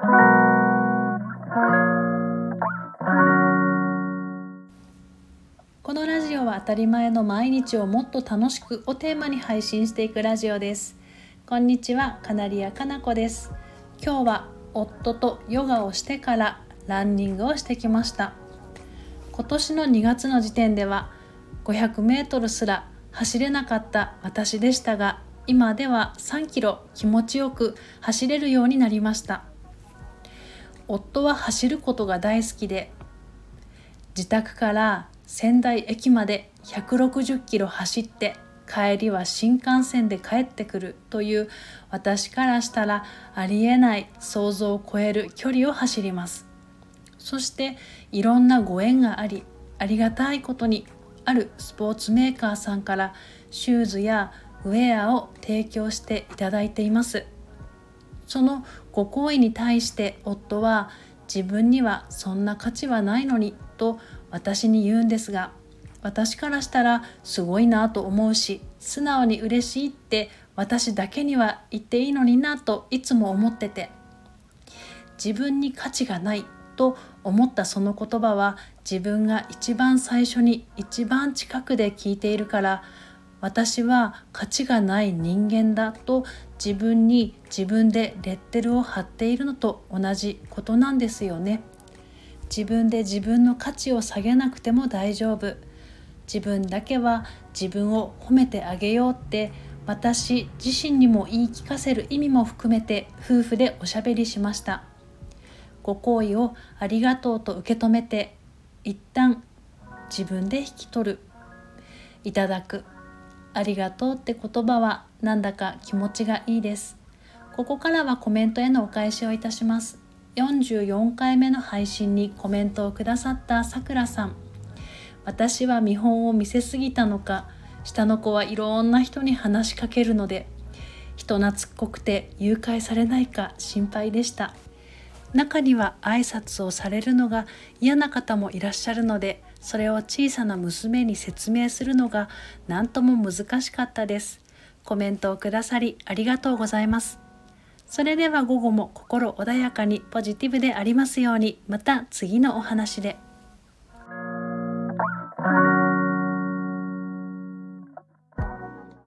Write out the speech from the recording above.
このラジオは当たり前の毎日をもっと楽しくをテーマに配信していくラジオです。こんにちはカナリアかなこです。今日は夫とヨガをしてからランニングをしてきました。今年の2月の時点では500メートルすら走れなかった私でしたが今では3キロ気持ちよく走れるようになりました。夫は走ることが大好きで自宅から仙台駅まで160キロ走って帰りは新幹線で帰ってくるという私からしたらありえない想像を超える距離を走ります。そしていろんなご縁がありありがたいことにあるスポーツメーカーさんからシューズやウェアを提供していただいています。そのご好意に対して夫は自分にはそんな価値はないのにと私に言うんですが私からしたらすごいなと思うし素直に嬉しいって私だけには言っていいのになといつも思ってて自分に価値がないと思ったその言葉は自分が一番最初に一番近くで聞いているから私は価値がない人間だと自分に自分でレッテルを貼っているのと同じことなんですよね。自分で自分の価値を下げなくても大丈夫。自分だけは自分を褒めてあげようって私自身にも言い聞かせる意味も含めて夫婦でおしゃべりしました。ご好意をありがとうと受け止めて一旦自分で引き取る。いただく。ありがとうって言葉はなんだか気持ちがいいです。ここからはコメントへのお返しをいたします。44回目の配信にコメントをくださったさくらさん。私は見本を見せすぎたのか下の子はいろんな人に話しかけるので人懐っこくて誘拐されないか心配でした。中には挨拶をされるのが嫌な方もいらっしゃるのでそれを小さな娘に説明するのが何とも難しかったですコメントをくださりありがとうございますそれでは午後も心穏やかにポジティブでありますようにまた次のお話で。